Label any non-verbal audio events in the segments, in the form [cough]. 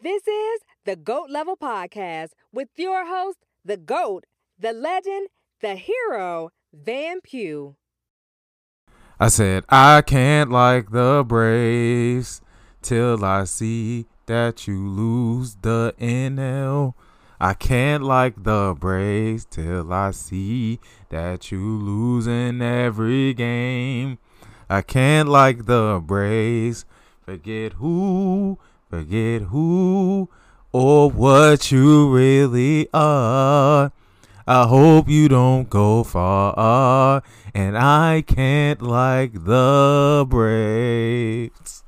This is the GOAT Level Podcast with your host, the GOAT, the legend, the hero, Van Pugh. I said, I can't like the Braves till I see that you lose the NL. I can't like the Braves till I see that you losing every game. I can't like the Braves. Forget who, forget who, or what you really are. I hope you don't go far, and I can't like the Braves.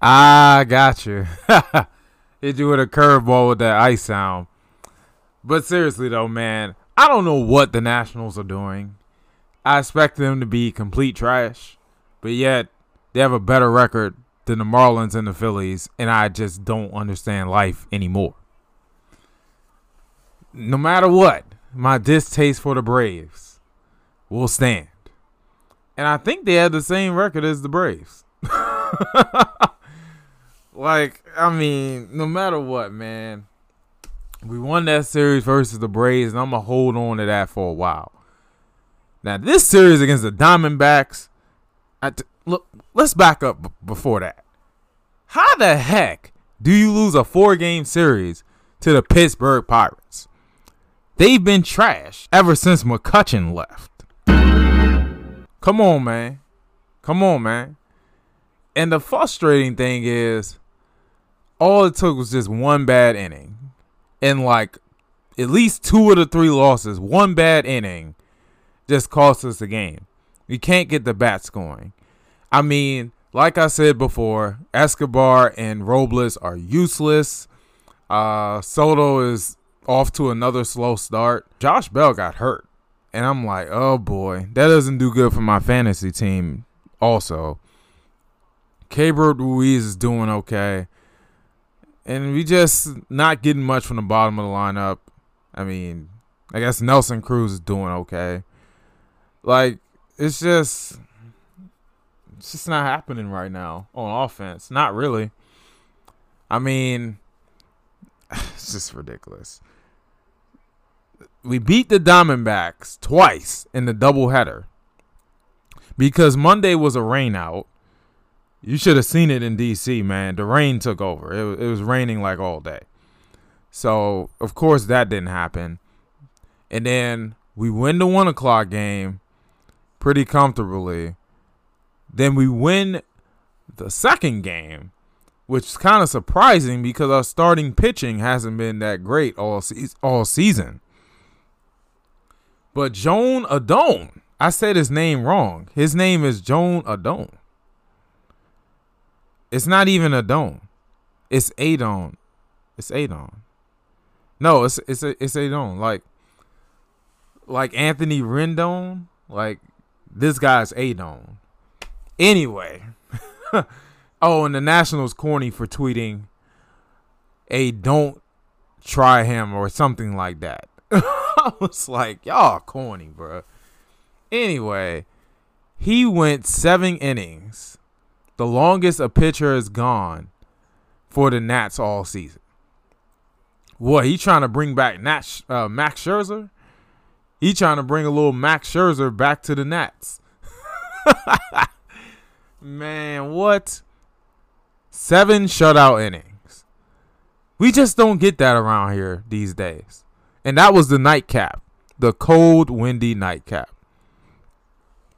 I got you. [laughs] Hit you with a curveball with that ice sound. But seriously though, man, I don't know what the Nationals are doing. I expect them to be complete trash, but yet they have a better record than the Marlins and the Phillies, and I just don't understand life anymore. No matter what, my distaste for the Braves will stand. And I think they have the same record as the Braves. [laughs] like, I mean, no matter what, man. We won that series versus the Braves, and I'm gonna hold on to that for a while. Now, this series against the Diamondbacks, look, let's back up b- before that. How the heck do you lose a four-game series to the Pittsburgh Pirates? They've been trash ever since McCutchen left. Come on, man. Come on, man. And the frustrating thing is, all it took was just one bad inning. And like at least two of the three losses, one bad inning just cost us the game. We can't get the bats going. I mean, like I said before, Escobar and Robles are useless. Uh, Soto is off to another slow start. Josh Bell got hurt. And I'm like, oh boy, that doesn't do good for my fantasy team, also. Keibert Ruiz is doing okay. And we just not getting much from the bottom of the lineup. I mean, I guess Nelson Cruz is doing okay. Like, it's just it's just not happening right now on offense. Not really. I mean, [sighs] it's just ridiculous. We beat the Diamondbacks twice in the doubleheader because Monday was a rainout. You should have seen it in DC, man. The rain took over. It, it was raining like all day. So, of course, that didn't happen. And then we win the one o'clock game pretty comfortably. Then we win the second game, which is kind of surprising because our starting pitching hasn't been that great all se- all season. But Joan Adon, I said his name wrong. His name is Joan Adon. It's not even Adon. It's Adon. It's Adon. No, it's it's it's Adon. Like like Anthony Rendon. Like this guy's Adon. Anyway. [laughs] oh, and the Nationals corny for tweeting a don't try him or something like that. [laughs] I was like, y'all corny, bro. Anyway, he went seven innings, the longest a pitcher has gone for the Nats all season. What he trying to bring back uh, Max Scherzer? He trying to bring a little Max Scherzer back to the Nats. [laughs] Man, what? Seven shutout innings. We just don't get that around here these days. And that was the nightcap, the cold, windy nightcap.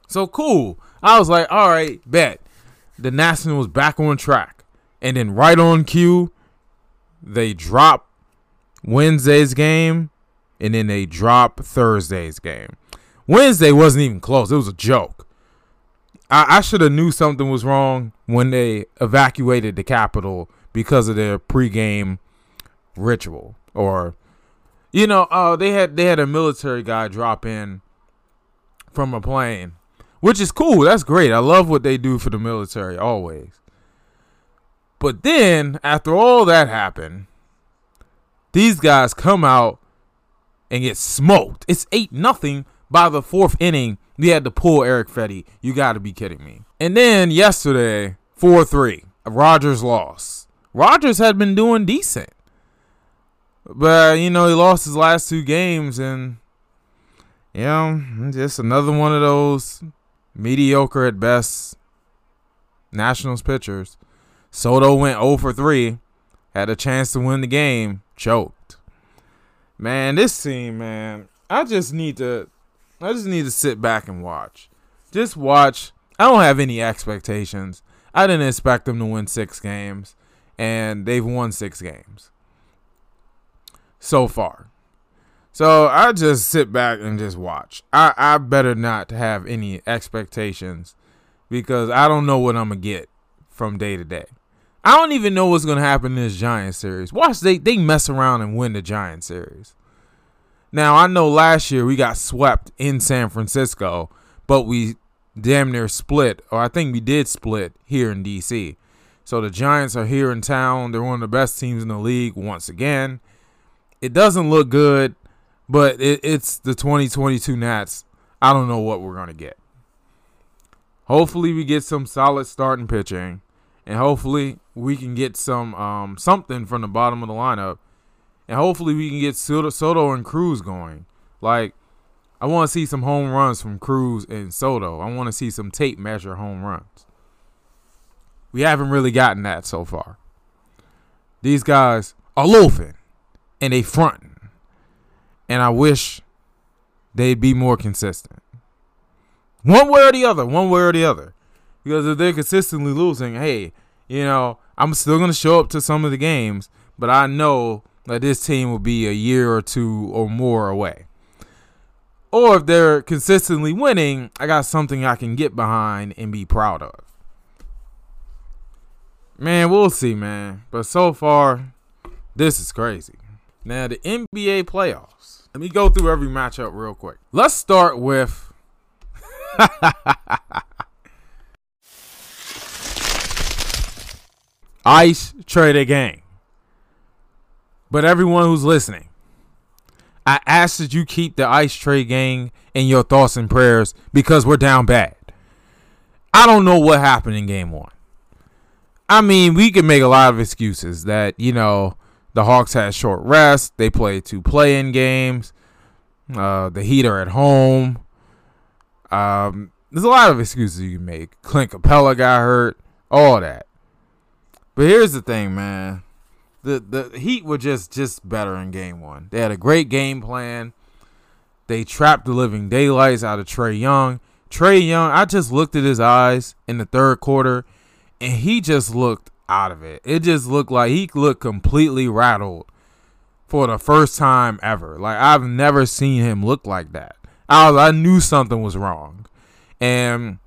So cool. I was like, all right, bet. The Nationals was back on track. And then right on cue, they drop Wednesday's game and then they drop Thursday's game. Wednesday wasn't even close. It was a joke. I, I should have knew something was wrong when they evacuated the Capitol because of their pregame ritual. Or, you know, uh, they had they had a military guy drop in from a plane, which is cool. That's great. I love what they do for the military always. But then, after all that happened, these guys come out and get smoked. It's 8 nothing by the fourth inning. We had to pull Eric Fedde. You got to be kidding me. And then yesterday, 4 3, Rogers lost. Rogers had been doing decent. But, you know, he lost his last two games, and, you know, just another one of those mediocre at best Nationals pitchers. Soto went 0 for 3, had a chance to win the game, choked. Man, this team, man, I just need to I just need to sit back and watch. Just watch. I don't have any expectations. I didn't expect them to win 6 games and they've won 6 games so far. So I just sit back and just watch. I, I better not have any expectations because I don't know what I'm gonna get from day to day. I don't even know what's gonna happen in this Giant series. Watch they they mess around and win the Giant series. Now I know last year we got swept in San Francisco, but we damn near split, or I think we did split here in DC. So the Giants are here in town. They're one of the best teams in the league once again. It doesn't look good, but it, it's the 2022 Nats. I don't know what we're gonna get. Hopefully we get some solid starting pitching, and hopefully we can get some um, something from the bottom of the lineup, and hopefully we can get Soto, Soto and Cruz going. Like I want to see some home runs from Cruz and Soto. I want to see some tape measure home runs. We haven't really gotten that so far. These guys are loafing and they fronting. And I wish they'd be more consistent. One way or the other, one way or the other. Because if they're consistently losing, hey, you know, I'm still going to show up to some of the games, but I know that this team will be a year or two or more away. Or if they're consistently winning, I got something I can get behind and be proud of. Man, we'll see, man. But so far, this is crazy. Now, the NBA playoffs. Let me go through every matchup real quick. Let's start with [laughs] Ice Trader Gang. But everyone who's listening, I ask that you keep the Ice Trae Gang in your thoughts and prayers because we're down bad. I don't know what happened in game one. I mean, we can make a lot of excuses that, you know, the Hawks had short rest, they played two play in games, uh, the Heat are at home. Um, there's a lot of excuses you can make. Clint Capela got hurt, all that. But here's the thing, man. The the Heat were just just better in game one. They had a great game plan. They trapped the living daylights out of Trae Young. Trae Young, I just looked at his eyes in the third quarter, and he just looked out of it. It just looked like he looked completely rattled for the first time ever. Like I've never seen him look like that. I was, I knew something was wrong, and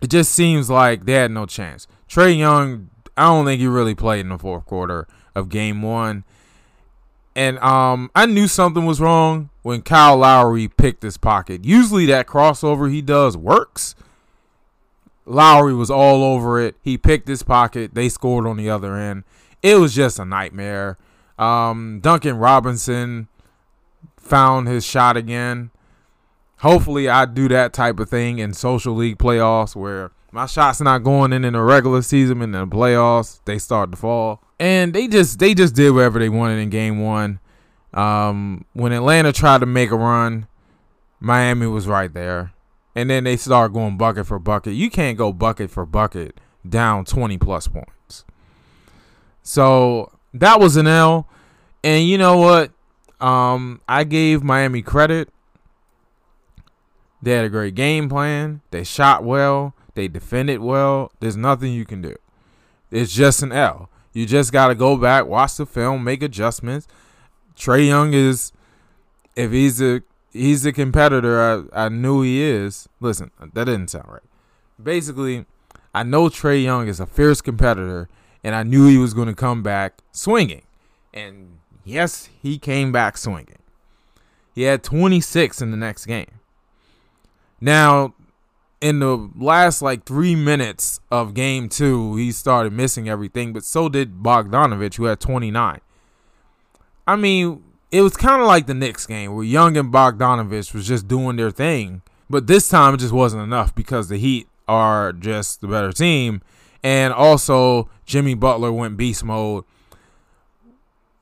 it just seems like they had no chance. Trae Young, I don't think he really played in the fourth quarter of Game One, and um, I knew something was wrong when Kyle Lowry picked his pocket. Usually that crossover he does works. Lowry was all over it. He picked his pocket. They scored on the other end. It was just a nightmare. Um, Duncan Robinson found his shot again hopefully I do that type of thing in social league playoffs where my shots not going in in the regular season in the playoffs. They start to fall. And they just they just did whatever they wanted in game one. Um, when atlanta tried to make a run miami was right there. And then they start going bucket for bucket. You can't go bucket for bucket down 20 plus points. So that was an l. And you know what? Um, i gave miami credit. They had a great game plan. They shot well. They defend it well. There's nothing you can do. It's just an L. You just got to go back, watch the film, make adjustments. Trae Young is, if he's a he's a competitor, I, I knew he is. Listen, that didn't sound right. Basically, I know Trae Young is a fierce competitor, and I knew he was going to come back swinging. And yes, he came back swinging. He had 26 in the next game. Now, in the last like three minutes of game two, he started missing everything, but so did Bogdanovich, who had 29. I mean, it was kind of like the Knicks game where Young and Bogdanovich was just doing their thing But this time it just wasn't enough because the Heat are just the better team. And also, Jimmy Butler went beast mode.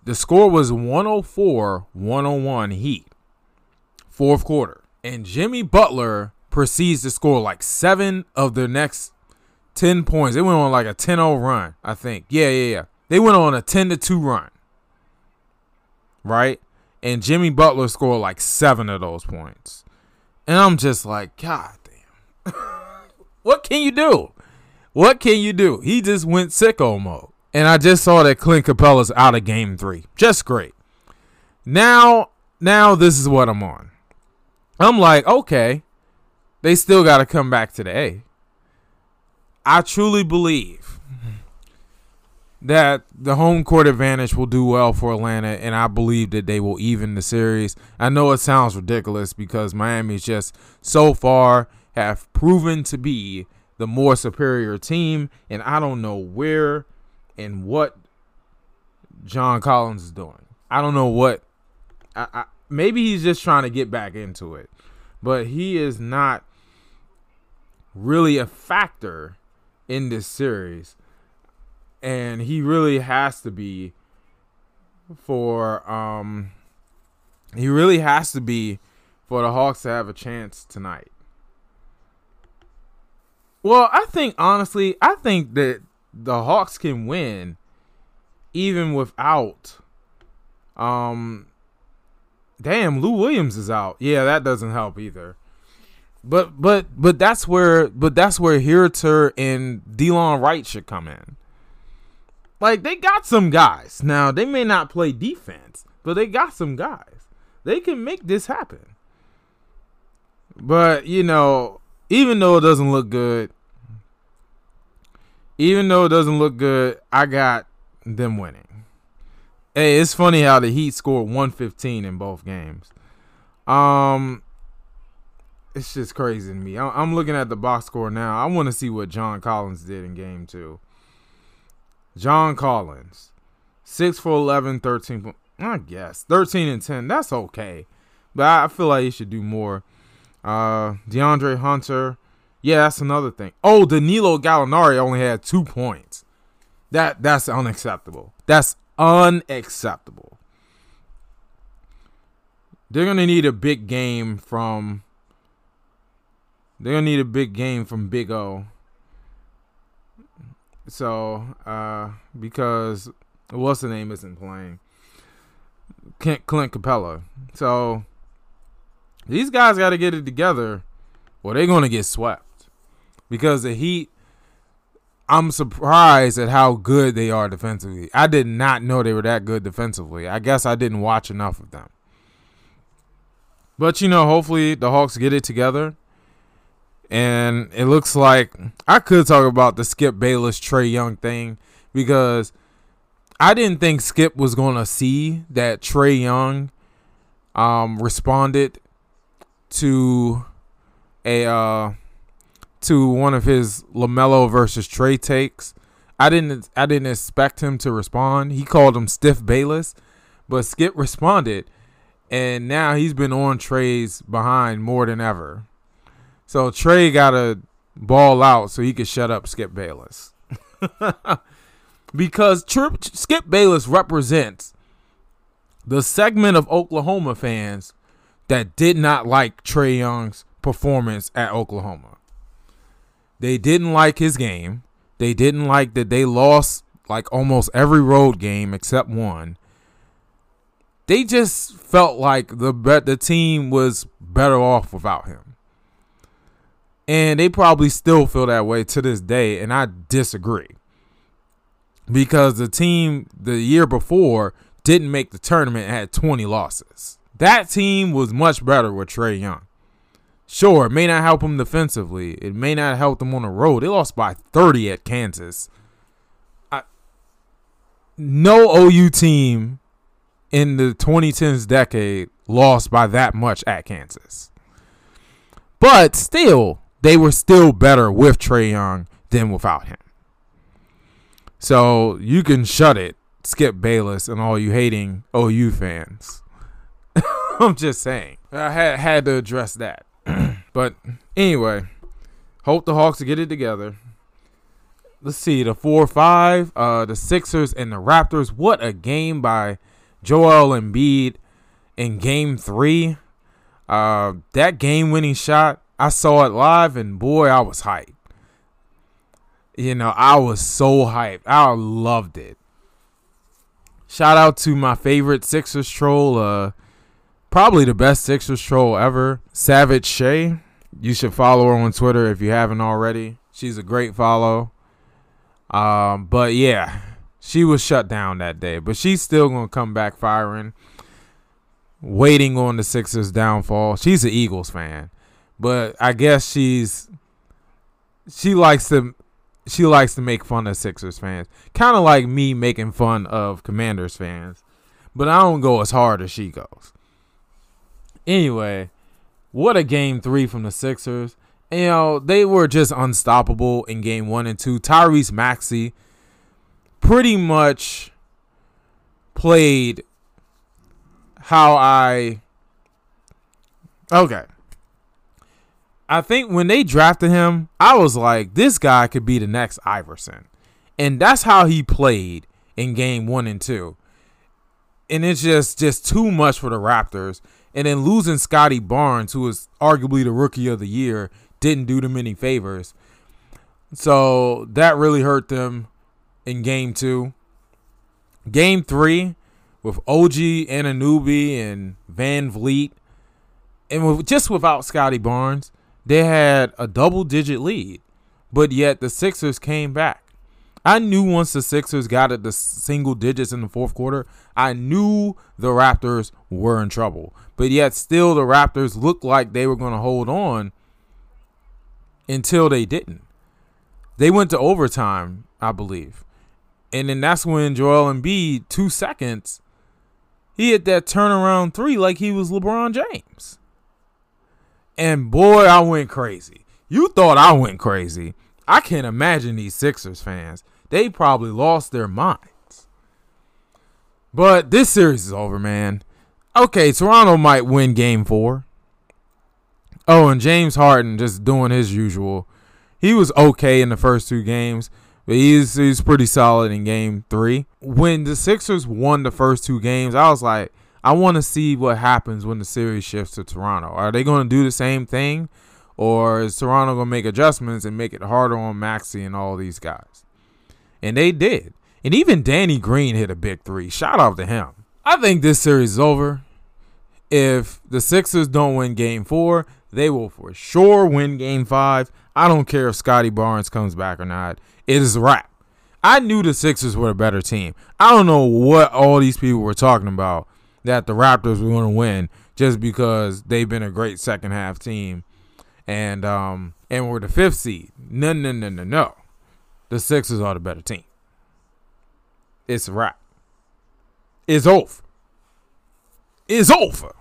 The score was 104 101 Heat, fourth quarter. And Jimmy Butler proceeds to score like seven of the next 10 points. They went on like a 10 0 run, I think. Yeah, yeah, yeah. They went on a 10 2 run. Right? And Jimmy Butler scored like seven of those points. And I'm just like, God damn. [laughs] what can you do? What can you do? He just went sicko mode. And I just saw that Clint Capela's out of game three. Just great. Now, now this is what I'm on. I'm like, okay, they still got to come back to the A. I truly believe that the home court advantage will do well for Atlanta, and I believe that they will even the series. I know it sounds ridiculous because Miami's just so far have proven to be the more superior team, and I don't know where and what John Collins is doing. I don't know what. I, I, maybe he's just trying to get back into it, but he is not really a factor in this series and he really has to be for um he really has to be for the Hawks to have a chance tonight. Well, I think honestly, I think that the Hawks can win even without um damn Lou Williams is out. Yeah, that doesn't help either. But but but that's where but that's where Huerter and Delon Wright should come in. Like they got some guys. Now they may not play defense, but they got some guys. They can make this happen. But you know, even though it doesn't look good, even though it doesn't look good, I got them winning. Hey, it's funny how the Heat scored 115 in both games. Um, it's just crazy to me. I'm looking at the box score now. I want to see what John Collins did in game two. John Collins, 6 for 11, 13. I guess 13 and 10. That's okay. But I feel like he should do more. Uh, DeAndre Hunter. Yeah, that's another thing. Oh, Danilo Gallinari only had two points. That that's unacceptable. That's unacceptable. They're gonna need a big game from. They're gonna need a big game from Big O so, uh, because what's the name isn't playing, Clint Capela. So these guys got to get it together, or they're gonna get swept. Because the Heat, I'm surprised at how good they are defensively. I did not know they were that good defensively. I guess I didn't watch enough of them. But you know, hopefully the Hawks get it together and it looks like I could talk about the Skip Bayless Trae Young thing because I didn't think Skip was going to see that Trae Young um, responded to a uh, to one of his LaMelo versus Trae takes. I didn't I didn't expect him to respond. He called him stiff Bayless, but Skip responded, and now he's been on Trae's behind more than ever. So Trae got to ball out so he could shut up Skip Bayless. [laughs] because Trip, Skip Bayless represents the segment of Oklahoma fans that did not like Trae Young's performance at Oklahoma. They didn't like his game. They didn't like that they lost like almost every road game except one. They just felt like the the team was better off without him. And they probably still feel that way to this day. And I disagree. Because the team the year before didn't make the tournament had 20 losses. That team was much better with Trae Young. Sure, it may not help them defensively. It may not help them on the road. They lost by 30 at Kansas. I, no OU team in the 2010s decade lost by that much at Kansas. But still, they were still better with Trae Young than without him. So you can shut it, Skip Bayless, and all you hating OU fans. [laughs] I'm just saying. I had, had to address that. [clears throat] But anyway, hope the Hawks get it together. Let's see the four five, uh, the Sixers and the Raptors. What a game by Joel Embiid in Game Three. Uh, that game-winning shot, I saw it live, and boy, I was hyped. You know, I was so hyped. I loved it. Shout out to my favorite Sixers troll, uh, probably the best Sixers troll ever, Savage Shay. You should follow her on Twitter if you haven't already. She's a great follow. Um, but yeah, she was shut down that day, but she's still gonna come back firing. Waiting on the Sixers' downfall. She's an Eagles fan, but I guess she's she likes to she likes to make fun of Sixers fans, kind of like me making fun of Commanders fans, but I don't go as hard as she goes. Anyway, what a game three from the Sixers. You know, they were just unstoppable in game one and two. Tyrese Maxey pretty much played how I. Okay. I think when they drafted him, I was like, this guy could be the next Iverson. And that's how he played in game one and two. And it's just just too much for the Raptors. And then losing Scottie Barnes, who was arguably the rookie of the year, didn't do them any favors. So that really hurt them in game two. Game three, with OG Anunoby and VanVleet, and with, just without Scottie Barnes, they had a double digit lead, but yet the Sixers came back. I knew once the Sixers got at the single digits in the fourth quarter, I knew the Raptors were in trouble. But yet, still, the Raptors looked like they were going to hold on until they didn't. They went to overtime, I believe. And then that's when Joel Embiid, two seconds, he hit that turnaround three like he was LeBron James. And boy, I went crazy. You thought I went crazy. I can't imagine these Sixers fans. They probably lost their minds. But this series is over, man. Okay, Toronto might win game four. Oh, and James Harden just doing his usual. He was okay in the first two games, but he's he's pretty solid in game three. When the Sixers won the first two games, I was like, I want to see what happens when the series shifts to Toronto. Are they going to do the same thing? Or is Toronto going to make adjustments and make it harder on Maxey and all these guys? And they did. And even Danny Green hit a big three. Shout out to him. I think this series is over. If the Sixers don't win game four, they will for sure win game five. I don't care if Scottie Barnes comes back or not. It is a wrap. I knew the Sixers were a better team. I don't know what all these people were talking about that the Raptors were going to win just because they've been a great second half team and um and we're the fifth seed. No, no, no, no, no. The Sixers are the better team. It's a wrap. It's over. It's over.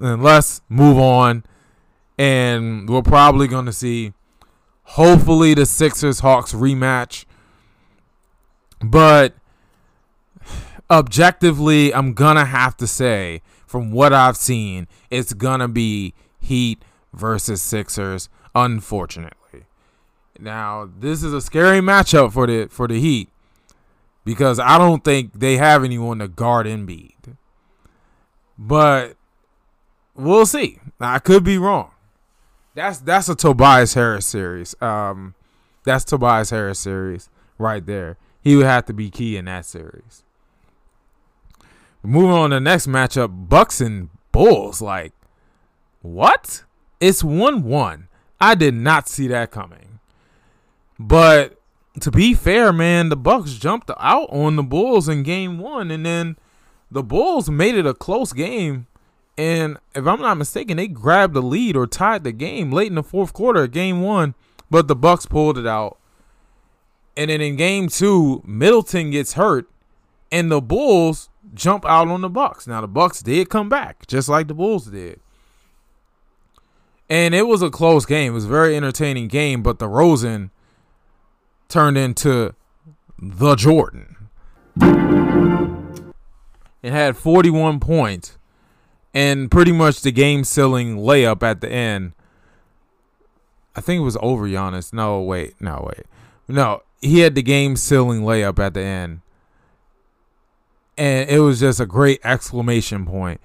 And let's move on. And we're probably going to see, hopefully, the Sixers Hawks rematch. But objectively, I'm gonna have to say, from what I've seen, it's gonna be Heat versus Sixers. Unfortunately, now this is a scary matchup for the for the Heat because I don't think they have anyone to guard Embiid. But we'll see. I could be wrong. That's that's a Tobias Harris series. Um, that's Tobias Harris series right there. He would have to be key in that series. Moving on to the next matchup, Bucks and Bulls. Like, what? It's 1 1. I did not see that coming. But to be fair, man, the Bucks jumped out on the Bulls in game one, and then the Bulls made it a close game. And if I'm not mistaken, they grabbed the lead or tied the game late in the fourth quarter game one, but the Bucks pulled it out. And then in game two, Middleton gets hurt, and the Bulls jump out on the Bucks. Now the Bucks did come back, just like the Bulls did. And it was a close game. It was a very entertaining game, but DeRozan turned into the Jordan. It had 41 points and pretty much the game sealing layup at the end I think it was over Giannis. No, wait, no, wait, no. He had the game sealing layup at the end, and it was just a great exclamation point.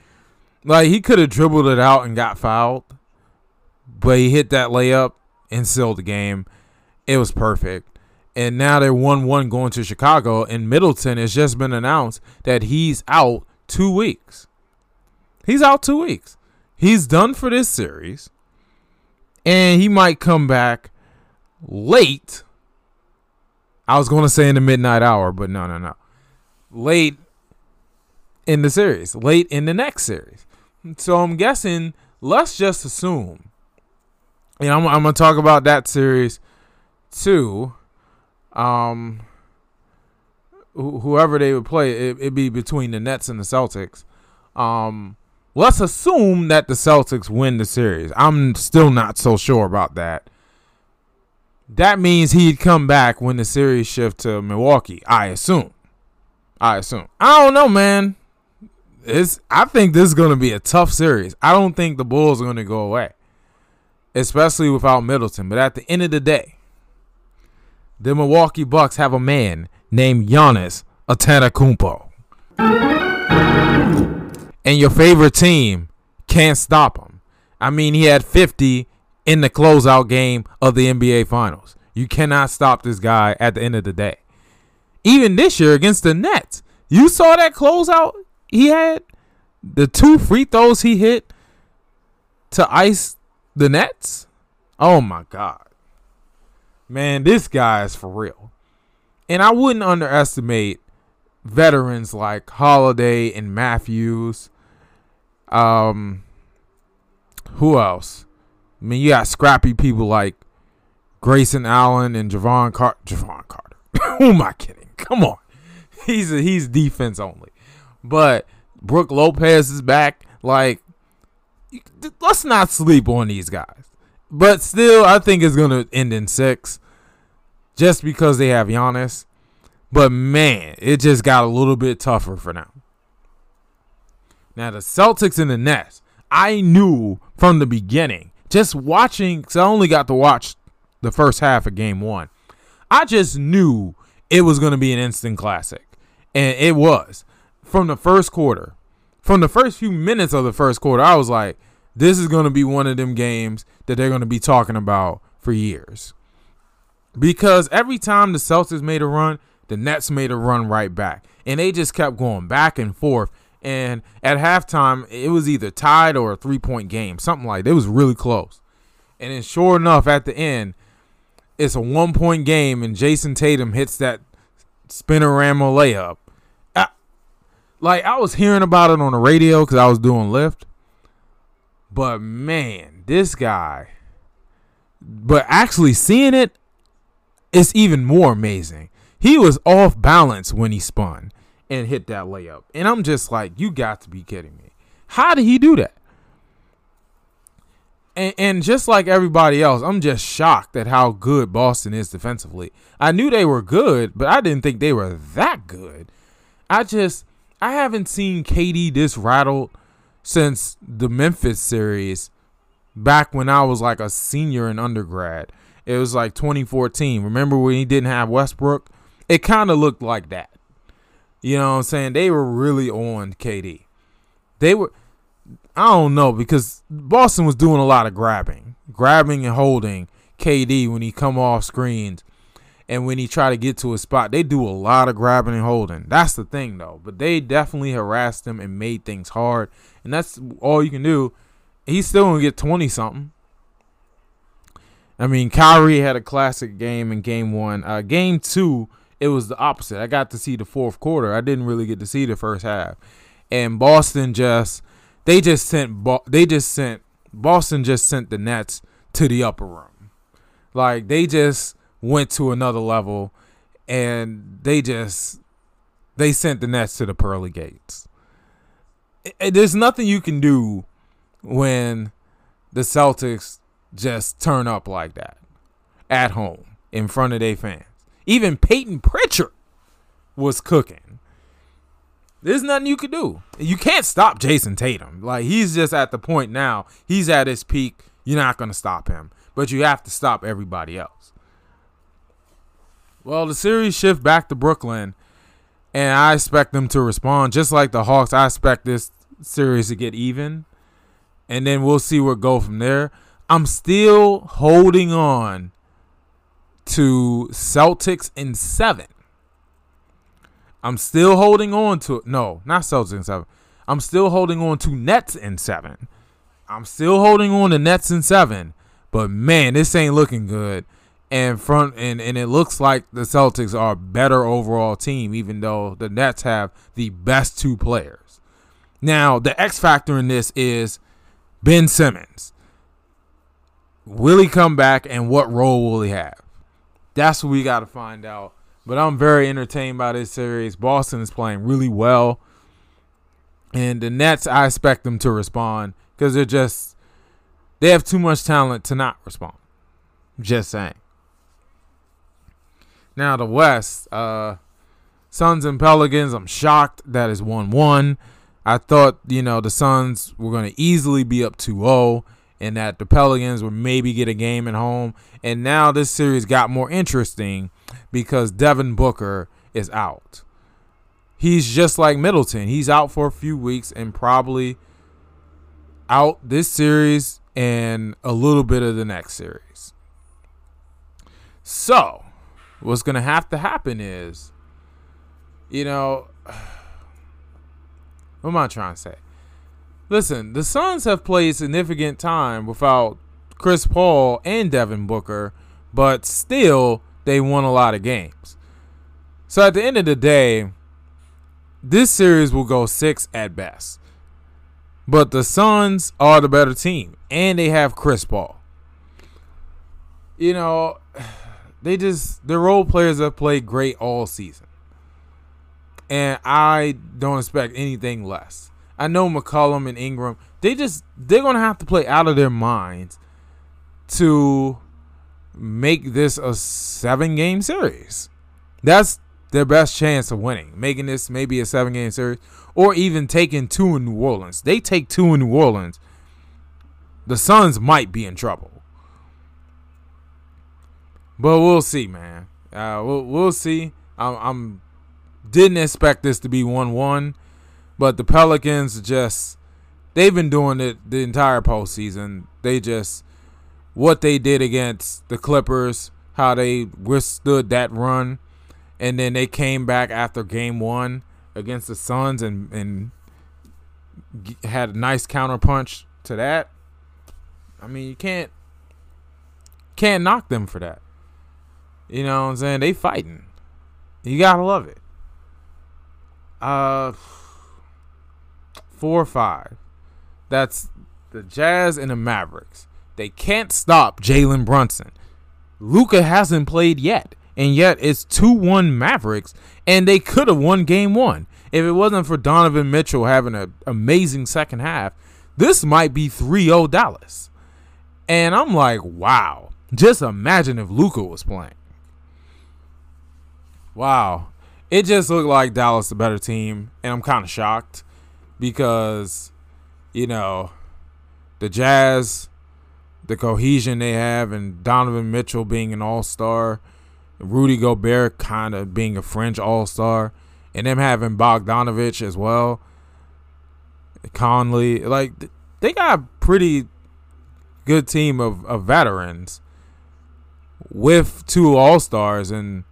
Like he could have dribbled it out and got fouled, but he hit that layup and sealed the game. It was perfect. And now they're 1 1 going to Chicago, and Middleton has just been announced that he's out two weeks. He's out two weeks. He's done for this series, and he might come back late. I was going to say in the midnight hour, but no, no, no. Late in the series, late in the next series. So I'm guessing, let's just assume, and I'm, I'm going to talk about that series too um, wh- whoever they would play, it, would be between the Nets and the Celtics. Um, let's assume that the Celtics win the series. I'm still not so sure about that. That means he'd come back when the series shift to Milwaukee. I assume. I assume. I don't know, man. It's. I think this is going to be a tough series. I don't think the Bulls are going to go away, especially without Middleton. But at the end of the day, the Milwaukee Bucks have a man named Giannis Antetokounmpo. And your favorite team can't stop him. I mean, he had 50 in the closeout game of the NBA Finals. You cannot stop this guy at the end of the day. Even this year against the Nets, you saw that closeout he had? The two free throws he hit to ice the Nets? Oh my God. Man, this guy is for real. And I wouldn't underestimate veterans like Holiday and Matthews. Um, who else? I mean, you got scrappy people like Grayson Allen and Jevon Carter. Jevon Carter. [laughs] Who am I kidding? Come on, he's a, he's defense only. But Brook Lopez is back. Like, let's not sleep on these guys. But still, I think it's gonna end in six, just because they have Giannis. But man, it just got a little bit tougher for now. Now the Celtics and the Nets, I knew from the beginning, just watching, because I only got to watch the first half of Game One. I just knew it was going to be an instant classic, and it was from the first quarter. From the first few minutes of the first quarter, I was like, this is going to be one of them games that they're going to be talking about for years. Because every time the Celtics made a run, the Nets made a run right back. And they just kept going back and forth. And at halftime, it was either tied or a three point game, something like that. It was really close. And then, sure enough, at the end, it's a one point game, and Jayson Tatum hits that spinorama layup. Like, I was hearing about it on the radio because I was doing Lyft. But man, this guy. But actually seeing it, it's even more amazing. He was off balance when he spun and hit that layup. And I'm just like, you got to be kidding me. How did he do that? And, and just like everybody else, I'm just shocked at how good Boston is defensively. I knew they were good, but I didn't think they were that good. I just, I haven't seen KD this rattled since the Memphis series back when I was like a senior in undergrad. It was like 2014. Remember when he didn't have Westbrook? It kind of looked like that. You know what I'm saying? They were really on KD. They were I don't know because Boston was doing a lot of grabbing, grabbing and holding KD when he come off screens and when he try to get to a spot. They do a lot of grabbing and holding. That's the thing though. But they definitely harassed him and made things hard and that's all you can do. He's still gonna get twenty something. I mean, Kyrie had a classic game in game one. Uh, game two, it was the opposite. I got to see the fourth quarter. I didn't really get to see the first half. And Boston just they just sent they just sent Boston just sent the Nets to the upper room. Like they just went to another level and they just they sent the Nets to the pearly gates there's nothing you can do when the Celtics just turn up like that at home in front of their fans. Even Peyton Pritchard was cooking. There's nothing you can do. You can't stop Jayson Tatum. Like he's just at the point now. He's at his peak. You're not gonna stop him. but you have to stop everybody else. Well, the series shift back to Brooklyn, and I expect them to respond just like the Hawks. I expect this series to get even, and then we'll see where go from there. I'm still holding on to Celtics in seven. I'm still holding on to no, not Celtics in seven. I'm still holding on to Nets in seven. I'm still holding on to Nets in seven. But man, this ain't looking good. And front and, and it looks like the Celtics are a better overall team, even though the Nets have the best two players. Now, the X factor in this is Ben Simmons. Will he come back and what role will he have? That's what we got to find out. But I'm very entertained by this series. Boston is playing really well. And the Nets, I expect them to respond because they're just, they have too much talent to not respond. Just saying. Now, the West, uh, Suns and Pelicans, I'm shocked that is 1 1. I thought, you know, the Suns were going to easily be up 2 0 and that the Pelicans would maybe get a game at home. And now this series got more interesting because Devin Booker is out. He's just like Middleton. He's out for a few weeks and probably out this series and a little bit of the next series. So, what's going to have to happen is, you know, [sighs] what am I trying to say? Listen, the Suns have played significant time without Chris Paul and Devin Booker, but still they won a lot of games. So at the end of the day, this series will go six at best. But the Suns are the better team, and they have Chris Paul. You know, they just the role players have played great all season. And I don't expect anything less. I know McCollum and Ingram, they just they're gonna have to play out of their minds to make this a seven game series. That's their best chance of winning, making this maybe a seven game series, or even taking two in New Orleans. They take two in New Orleans, the Suns might be in trouble. But we'll see, man. Uh, we'll we'll see. I'm, I'm didn't expect this to be one one. But the Pelicans just they've been doing it the entire postseason. They just what they did against the Clippers, how they withstood that run, and then they came back after game one against the Suns and and had a nice counterpunch to that. I mean, you can't can't knock them for that. You know what I'm saying? They fighting. You gotta love it. Uh four or five. That's the Jazz and the Mavericks. They can't stop Jalen Brunson. Luka hasn't played yet, and yet it's 2 1 Mavericks, and they could have won game one. If it wasn't for Donovan Mitchell having an amazing second half, this might be 3 0 Dallas. And I'm like, wow. Just imagine if Luka was playing. Wow. It just looked like Dallas the better team, and I'm kind of shocked because you know the Jazz, the cohesion they have, and Donovan Mitchell being an All Star, Rudy Gobert kind of being a fringe All Star, and them having Bogdanovich as well, Conley, like they got a pretty good team of, of veterans with two All Stars, and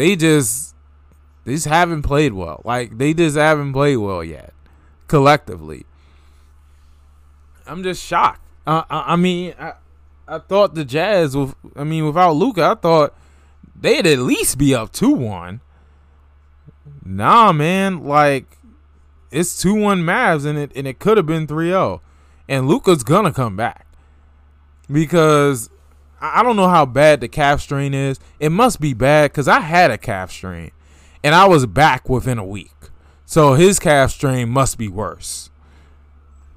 they just they just haven't played well. Like they just haven't played well yet, collectively. I'm just shocked. Uh, I, I, mean, I, I thought the Jazz. With, I mean, without Luka, I thought they'd at least be up two one. Nah, man. Like it's two one Mavs, and it and it could have been 3-0. and Luka's gonna come back because I don't know how bad the calf strain is. It must be bad because I had a calf strain and I was back within a week. So his calf strain must be worse.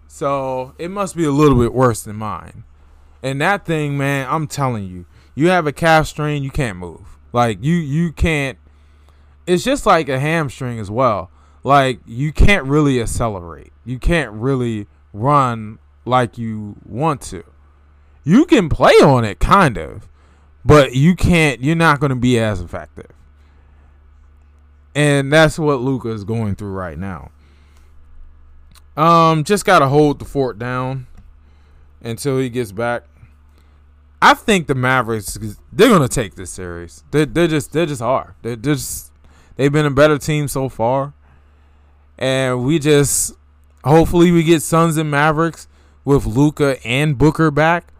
So it must be a little bit worse than mine. And that thing, man, I'm telling you, you have a calf strain, you can't move. Like you you can't it's just like a hamstring as well. Like you can't really accelerate. You can't really run like you want to. You can play on it, kind of, but you can't. You're not going to be as effective, and that's what Luka is going through right now. Um, just gotta hold the fort down until he gets back. I think the Mavericks they're gonna take this series. They they just they just are. They just they've been a better team so far, and we just hopefully we get Suns and Mavericks with Luka and Booker back.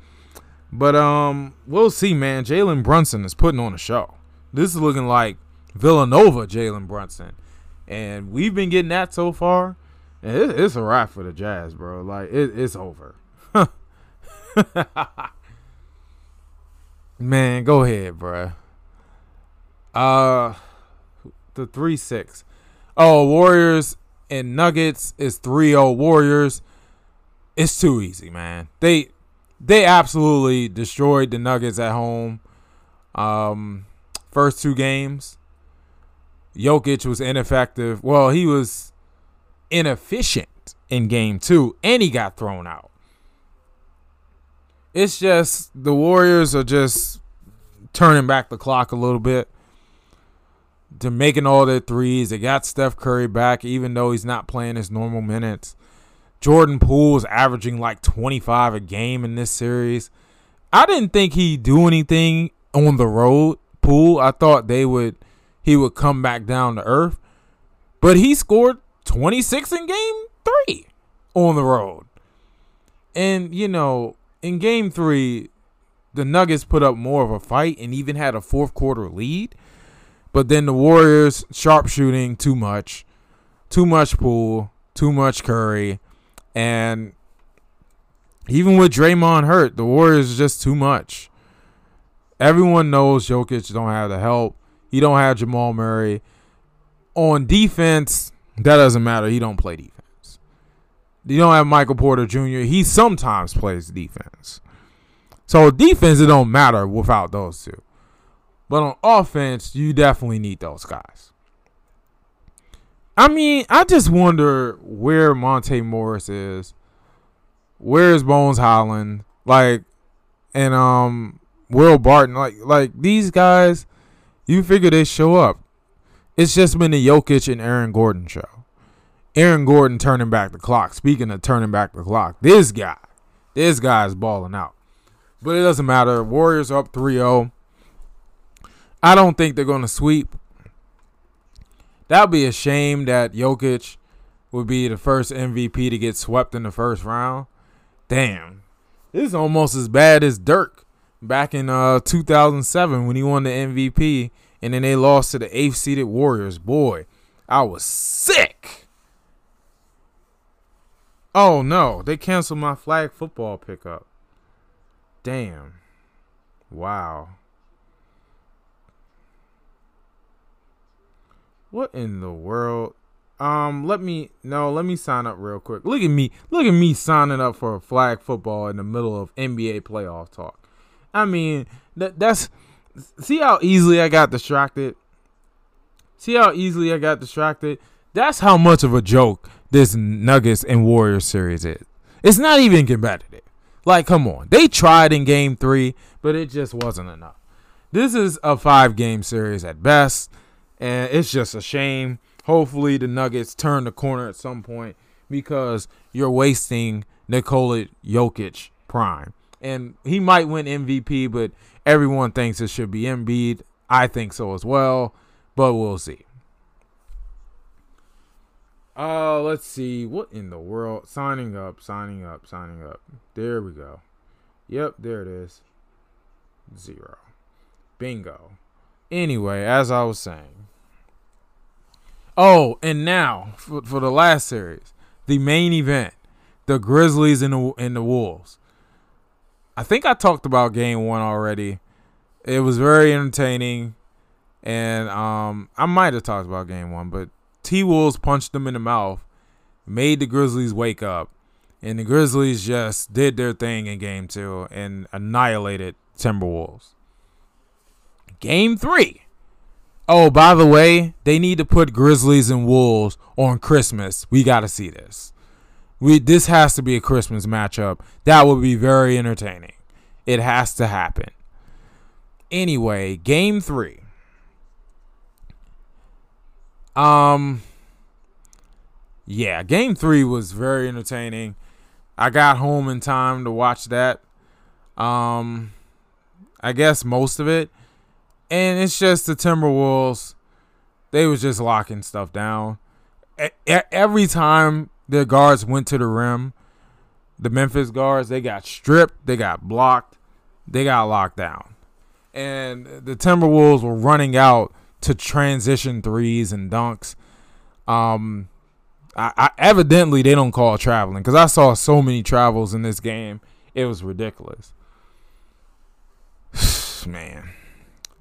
But um, we'll see, man. Jalen Brunson is putting on a show. This is looking like Villanova Jalen Brunson, and we've been getting that so far. It, it's a wrap for the Jazz, bro. Like it, it's over. [laughs] Man, go ahead, bro. Uh, the three six. Oh, Warriors and Nuggets is 3-0 Warriors. It's too easy, man. They they absolutely destroyed the Nuggets at home. Um, first two games. Jokic was ineffective. Well, he was inefficient in game two, and he got thrown out it's just the Warriors are just turning back the clock a little bit. They're making all their threes. They got Steph Curry back, even though he's not playing his normal minutes. Jordan Poole is averaging like 25 a game in this series. I didn't think he'd do anything on the road, Poole. I thought they would he would come back down to earth. But he scored 26 in game 3 on the road. And you know, in game three, the Nuggets put up more of a fight and even had a fourth quarter lead. But then the Warriors sharpshooting too much, too much Poole, too much Curry, and even with Draymond hurt, the Warriors is just too much. Everyone knows Jokic don't have the help. He don't have Jamal Murray. On defense, that doesn't matter. He don't play defense. You don't have Michael Porter Jr. He sometimes plays defense. So defense, it don't matter without those two. But on offense, you definitely need those guys. I mean, I just wonder where Monte Morris is. Where's Bones Hyland? Like, and um, Will Barton. Like, like these guys, you figure they show up. It's just been the Jokic and Aaron Gordon show. Aaron Gordon turning back the clock. Speaking of turning back the clock, this guy, this guy is balling out. But it doesn't matter. Warriors up 3 0. I don't think they're going to sweep. That would be a shame that Jokic would be the first MVP to get swept in the first round. Damn. This is almost as bad as Dirk back in uh, 2007 when he won the MVP and then they lost to the eighth seeded Warriors. Boy, I was sick. Oh no, they canceled my flag football pickup. Damn. Wow. What in the world? Um, let me no, let me sign up real quick. Look at me, look at me signing up for flag football in the middle of NBA playoff talk. I mean, that that's see how easily I got distracted. See how easily I got distracted. That's how much of a joke this Nuggets and Warriors series is. It's not even competitive. Like, come on. They tried in game three, but it just wasn't enough. This is a five game series at best, and it's just a shame. Hopefully, the Nuggets turn the corner at some point because you're wasting Nikola Jokic prime. And he might win MVP, but everyone thinks it should be Embiid. I think so as well, but we'll see. Uh, let's see. What in the world? Signing up, signing up, signing up. There we go. Yep, there it is. Zero. Bingo. Anyway, as I was saying. Oh, and now for, for the last series, the main event, the Grizzlies and the and the Wolves. I think I talked about game one already. It was very entertaining, and um, I might have talked about game one, but T Wolves punched them in the mouth, made the Grizzlies wake up, and the Grizzlies just did their thing in game two and annihilated Timberwolves. Game three. Oh, by the way, they need to put Grizzlies and Wolves on Christmas. We got to see this. We this has to be a Christmas matchup. That would be very entertaining. It has to happen. Anyway, game three. Um, yeah, game three was very entertaining. I got home in time to watch that. Um, I guess most of it, and it's just the Timberwolves. They was just locking stuff down. Every time their guards went to the rim, the Memphis guards they got stripped, they got blocked, they got locked down, and the Timberwolves were running out to transition threes and dunks. Um, I, I evidently they don't call traveling because I saw so many travels in this game. It was ridiculous. [sighs] Man,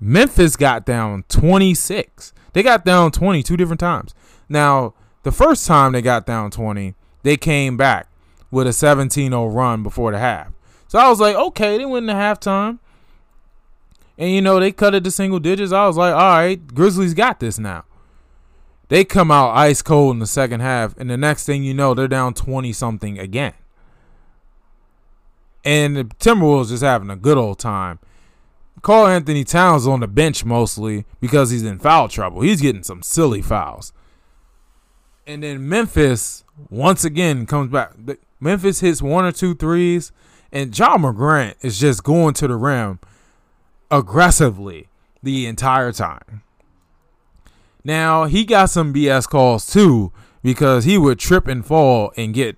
Memphis got down 26. They got down 20 two different times. Now, the first time they got down 20, they came back with a 17-0 run before the half. So I was like, okay, they went in the halftime. And you know, they cut it to single digits. I was like, all right, Grizzlies got this now. They come out ice cold in the second half, and the next thing you know, they're down 20 something again. And the Timberwolves just having a good old time. Karl-Anthony Towns on the bench mostly because he's in foul trouble. He's getting some silly fouls. And then Memphis once again comes back. Memphis hits one or two threes, and Ja Morant is just going to the rim aggressively the entire time. Now he got some BS calls too because he would trip and fall and get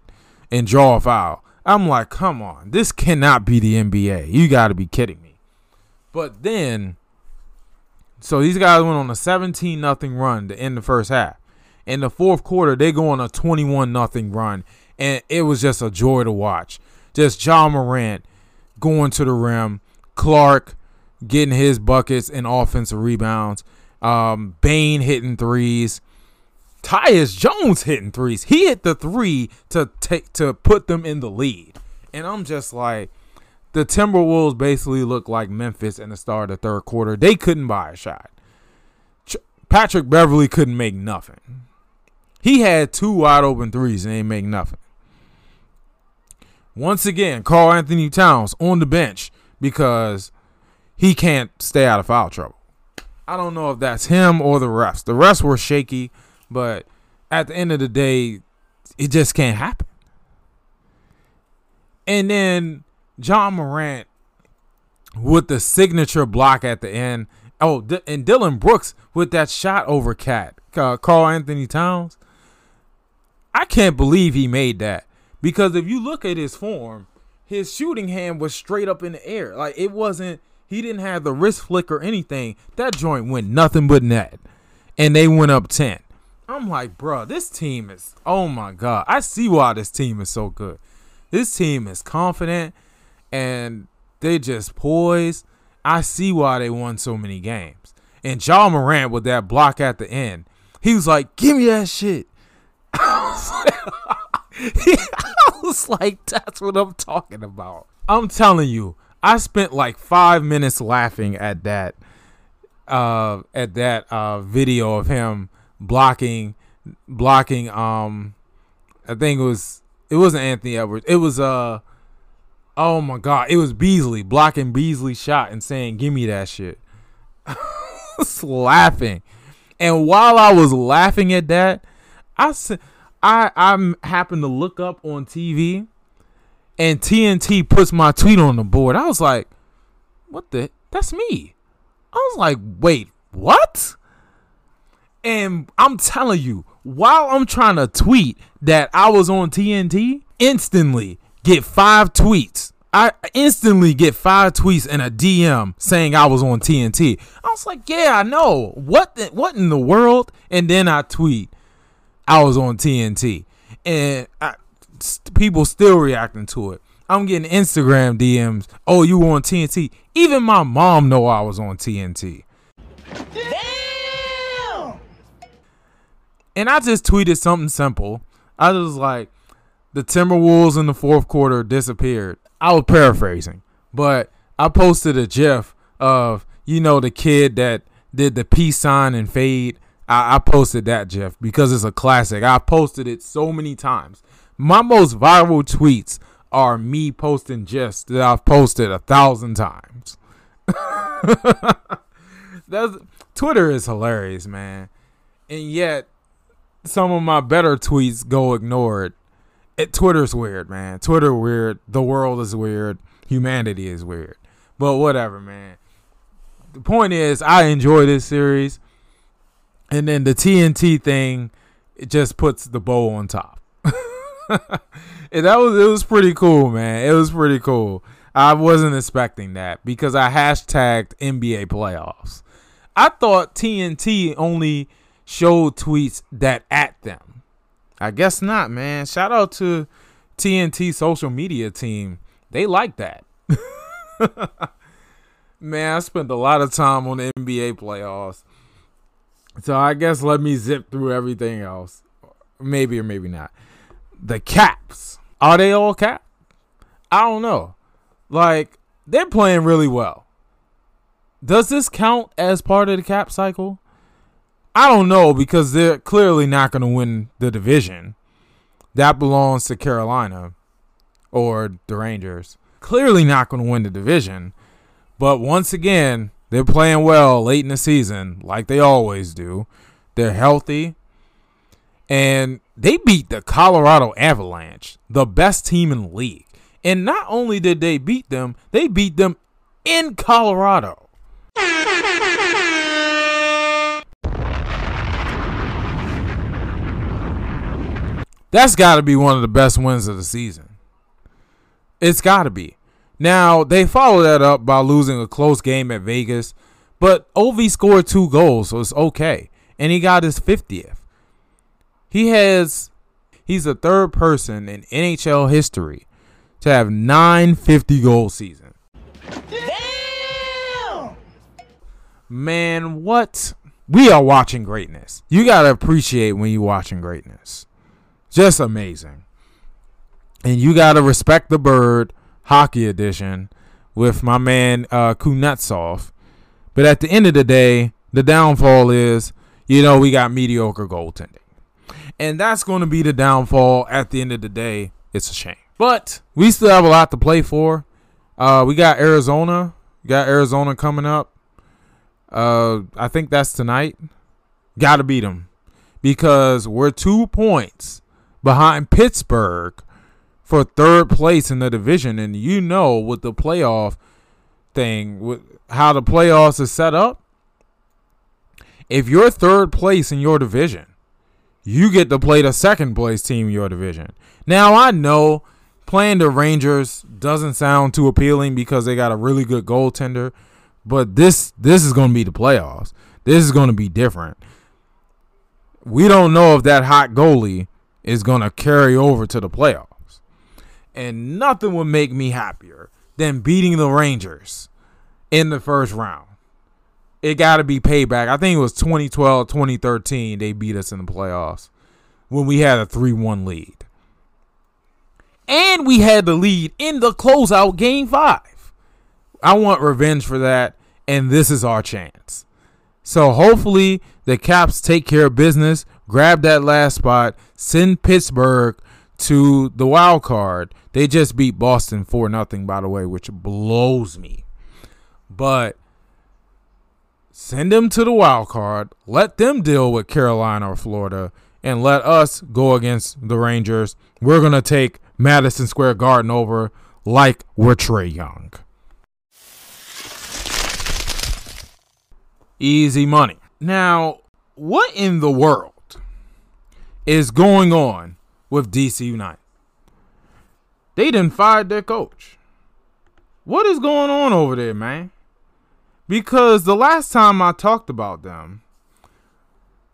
and draw a foul. I'm like, come on, this cannot be the NBA. You got to be kidding me. But then, so these guys went on a 17 nothing run to end the first half. In the fourth quarter, they go on a 21 nothing run, and it was just a joy to watch. Just Ja Morant going to the rim, Clark getting his buckets and offensive rebounds. Um, Bane hitting threes. Tyus Jones hitting threes. He hit the three to take to put them in the lead. And I'm just like, the Timberwolves basically looked like Memphis in the start of the third quarter. They couldn't buy a shot. Ch- Patrick Beverley couldn't make nothing. He had two wide open threes and they make nothing. Once again, Karl-Anthony Towns on the bench because he can't stay out of foul trouble. I don't know if that's him or the refs. The refs were shaky, but at the end of the day, it just can't happen. And then Ja Morant with the signature block at the end. Oh, and Dillon Brooks with that shot over Cat, uh, Karl-Anthony Towns. I can't believe he made that because if you look at his form, his shooting hand was straight up in the air. Like it wasn't he didn't have the wrist flick or anything. That joint went nothing but net. And they went up 10. I'm like, bro, this team is, oh my God. I see why this team is so good. This team is confident and they just poised. I see why they won so many games. And Ja Morant with that block at the end, he was like, give me that shit. [laughs] [laughs] I was like, that's what I'm talking about. I'm telling you, I spent like five minutes laughing at that uh at that uh video of him blocking blocking um I think it was it wasn't Anthony Edwards. It was uh oh my god, it was Beasley blocking Beasley's shot and saying, Give me that shit. [laughs] I laughing. And while I was laughing at that, I I I happened to look up on TV and TNT puts my tweet on the board. I was like, what the? That's me. I was like, wait, what? And I'm telling you, while I'm trying to tweet that I was on TNT, instantly get five tweets. I instantly get five tweets and a DM saying I was on TNT. I was like, yeah, I know. What the, what in the world? And then I tweet I was on TNT. And I, people still reacting to it. I'm getting Instagram DMs. Oh, you on TNT? Even my mom know I was on TNT. Damn! And I just tweeted something simple. I was like, the Timberwolves in the fourth quarter disappeared. I was paraphrasing, but I posted a GIF of you know the kid that did the peace sign and fade. I, I posted that GIF because it's a classic. I posted it so many times. My most viral tweets are me posting gifs that I've posted a thousand times. [laughs] That's Twitter is hilarious, man. And yet some of my better tweets go ignored. It Twitter's weird, man. Twitter weird. The world is weird. Humanity is weird. But whatever, man. The point is I enjoy this series. And then the TNT thing, it just puts the bow on top. [laughs] and that was it was pretty cool, man. It was pretty cool. I wasn't expecting that because I hashtagged NBA playoffs. I thought TNT only showed tweets that at them. I guess not, man. Shout out to TNT social media team. They like that. [laughs] man, I spent a lot of time on the NBA playoffs. So I guess let me zip through everything else. Maybe or maybe not. The caps. Are they all cap? I don't know. Like, they're playing really well. Does this count as part of the cap cycle? I don't know because they're clearly not going to win the division. That belongs to Carolina or the Rangers. Clearly not going to win the division. But once again, they're playing well late in the season, like they always do. They're healthy. And they beat the Colorado Avalanche, the best team in the league. And not only did they beat them, they beat them in Colorado. That's got to be one of the best wins of the season. It's got to be. Now, they follow that up by losing a close game at Vegas, but Ovi scored two goals, so it's okay. And he got his 50th. He has he's the third person in NHL history to have nine 50 goal seasons. Damn! Man, what? We are watching greatness. You got to appreciate when you're watching greatness. Just amazing. And you got to respect the bird hockey edition with my man uh, Kuznetsov. But at the end of the day, the downfall is, you know, we got mediocre goaltending. And that's going to be the downfall at the end of the day. It's a shame. But we still have a lot to play for. Uh, we got Arizona. We got Arizona coming up. Uh, I think that's tonight. Got to beat them because we're two points behind Pittsburgh for third place in the division. And you know, with the playoff thing, with how the playoffs is set up, if you're third place in your division, you get to play the second place team in your division. Now, I know playing the Rangers doesn't sound too appealing because they got a really good goaltender, but this this is going to be the playoffs. This is going to be different. We don't know if that hot goalie is going to carry over to the playoffs. And nothing would make me happier than beating the Rangers in the first round. It got to be payback. I think it was 2012, 2013 they beat us in the playoffs when we had a 3-1 lead. And we had the lead in the closeout game 5. I want revenge for that and this is our chance. So hopefully the Caps take care of business grab that last spot, send Pittsburgh to the wild card. They just beat Boston for nothing, by the way, which blows me. But send them to the wild card. Let them deal with Carolina or Florida, and let us go against the Rangers. We're gonna take Madison Square Garden over like we're Trae Young. Easy money. Now, what in the world is going on with DC United. They didn't fire their coach. What is going on over there, man? Because the last time I talked about them,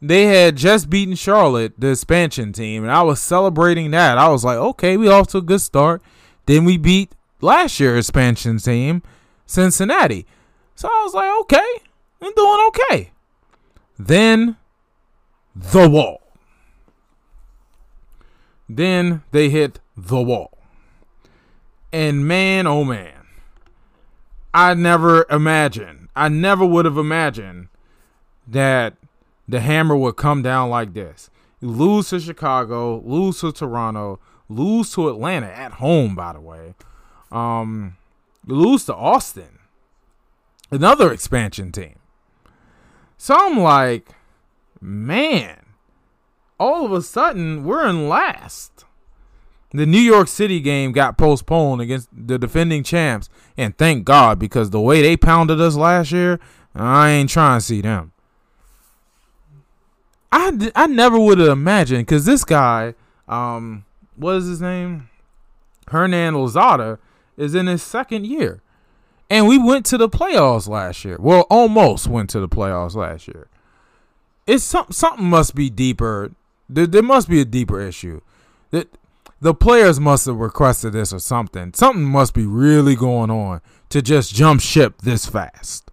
they had just beaten Charlotte, the expansion team, and I was celebrating that. I was like, okay, we off to a good start. Then we beat last year's expansion team, Cincinnati. So I was like, okay, I'm doing okay. Then the wall. Then they hit the wall. And man, oh man, I never imagined, I never would have imagined that the hammer would come down like this. Lose to Chicago, lose to Toronto, lose to Atlanta at home, by the way. Um, lose to Austin, another expansion team. So I'm like, man, all of a sudden we're in last. The New York City game got postponed against the defending champs, and thank God because the way they pounded us last year, I ain't trying to see them. I, I never would have imagined because this guy, um, what is his name? Hernan Losada is in his second year. And we went to the playoffs last year. Well, almost went to the playoffs last year. It's some, something must be deeper. There, there must be a deeper issue. That the players must have requested this or something. Something must be really going on to just jump ship this fast.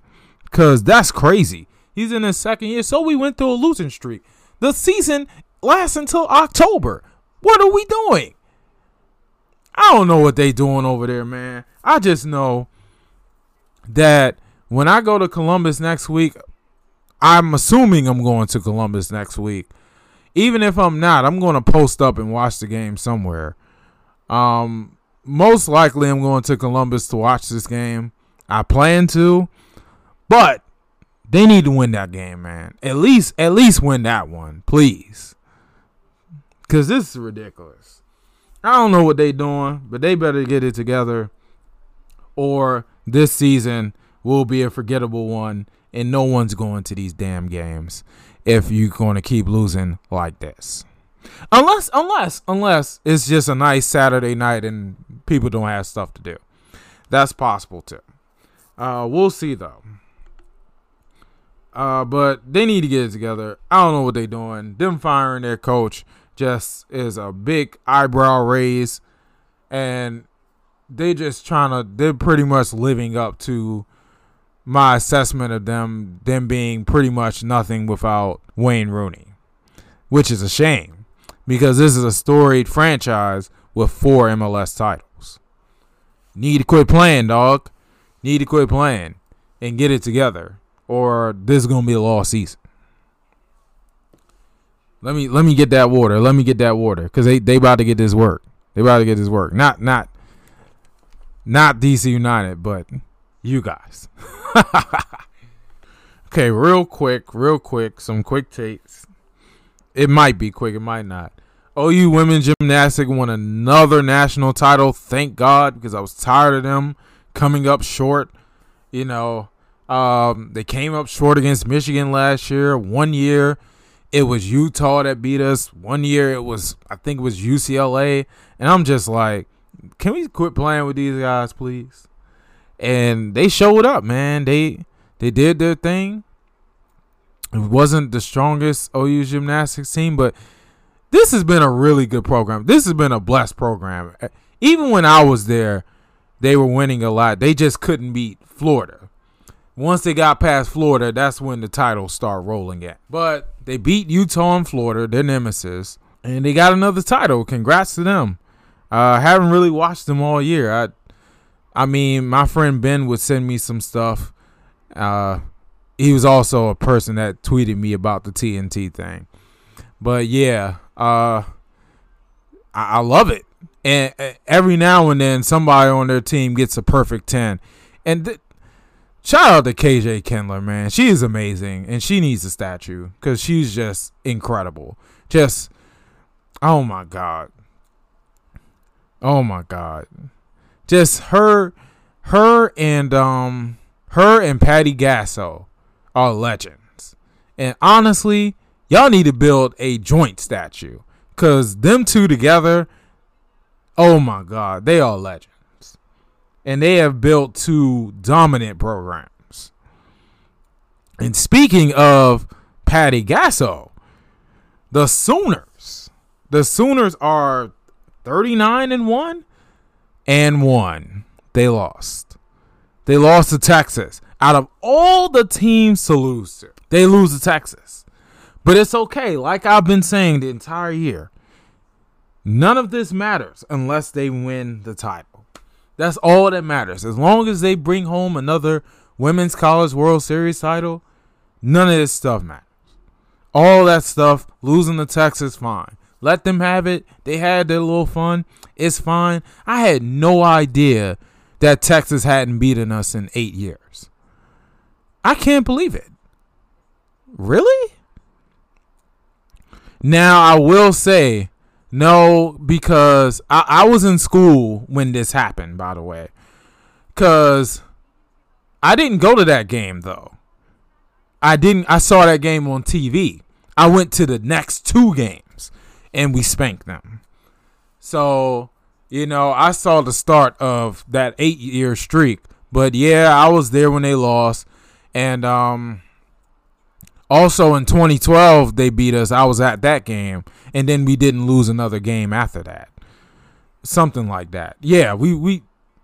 Cause that's crazy. He's in his second year, so we went through a losing streak. The season lasts until October. What are we doing? I don't know what they doing over there, man. I just know that when I go to Columbus next week, I'm assuming I'm going to Columbus next week. Even if I'm not, I'm going to post up and watch the game somewhere. Um, most likely, I'm going to Columbus to watch this game. I plan to, but they need to win that game, man. At least, at least win that one, please. Cause this is ridiculous. I don't know what they doing, but they better get it together, or this season will be a forgettable one, and no one's going to these damn games if you're going to keep losing like this. Unless, unless, unless it's just a nice Saturday night and people don't have stuff to do. That's possible too. Uh, we'll see though. Uh, but they need to get it together. I don't know what they're doing. Them firing their coach just is a big eyebrow raise, and they just trying to. They're pretty much living up to my assessment of them. Them being pretty much nothing without Wayne Rooney, which is a shame because this is a storied franchise with four MLS titles. Need to quit playing, dog. Need to quit playing and get it together or this is gonna be a lost season. Let me let me get that water. Let me get that water because they they about to get this work. They about to get this work. Not not not DC United, but you guys. [laughs] okay, real quick, real quick, some quick takes. It might be quick, it might not. OU women gymnastics won another national title. Thank God, because I was tired of them coming up short. You know, um, they came up short against Michigan last year. One year, it was Utah that beat us. One year, it was I think it was UCLA, and I'm just like, can we quit playing with these guys, please? And they showed up, man. They they did their thing. It wasn't the strongest OU gymnastics team, but this has been a really good program. This has been a blessed program. Even when I was there, they were winning a lot. They just couldn't beat Florida. Once they got past Florida, that's when the titles start rolling at. But they beat Utah and Florida, their nemesis, and they got another title. Congrats to them. I uh, haven't really watched them all year. I, I mean, my friend Ben would send me some stuff. Uh, he was also a person that tweeted me about the TNT thing. But yeah, uh, I, I love it. And uh, every now and then, somebody on their team gets a perfect ten, and th- Shout out to KJ Kindler, man. She is amazing, and she needs a statue because she's just incredible. Just, oh my god, oh my god, just her, her and um, her and Patty Gasso are legends. And honestly, y'all need to build a joint statue because them two together, oh my god, they are legends and they have built two dominant programs. And speaking of Patty Gasso, the Sooners, the Sooners are 39 and 1 and 1. They lost. They lost to Texas. Out of all the teams to lose to, they lose to Texas. But it's okay. Like I've been saying the entire year, none of this matters unless they win the title. That's all that matters. As long as they bring home another Women's College World Series title, none of this stuff matters. All that stuff, losing to Texas, fine. Let them have it. They had their little fun. It's fine. I had no idea that Texas hadn't beaten us in eight years. I can't believe it. Really? Now, I will say no, because I, I was in school when this happened, by the way. Because I didn't go to that game, though. I didn't, I saw that game on TV. I went to the next two games and we spanked them. So, you know, I saw the start of that eight year streak. But yeah, I was there when they lost. And um also in 2012 they beat us. I was at that game and then we didn't lose another game after that. Something like that. Yeah, we we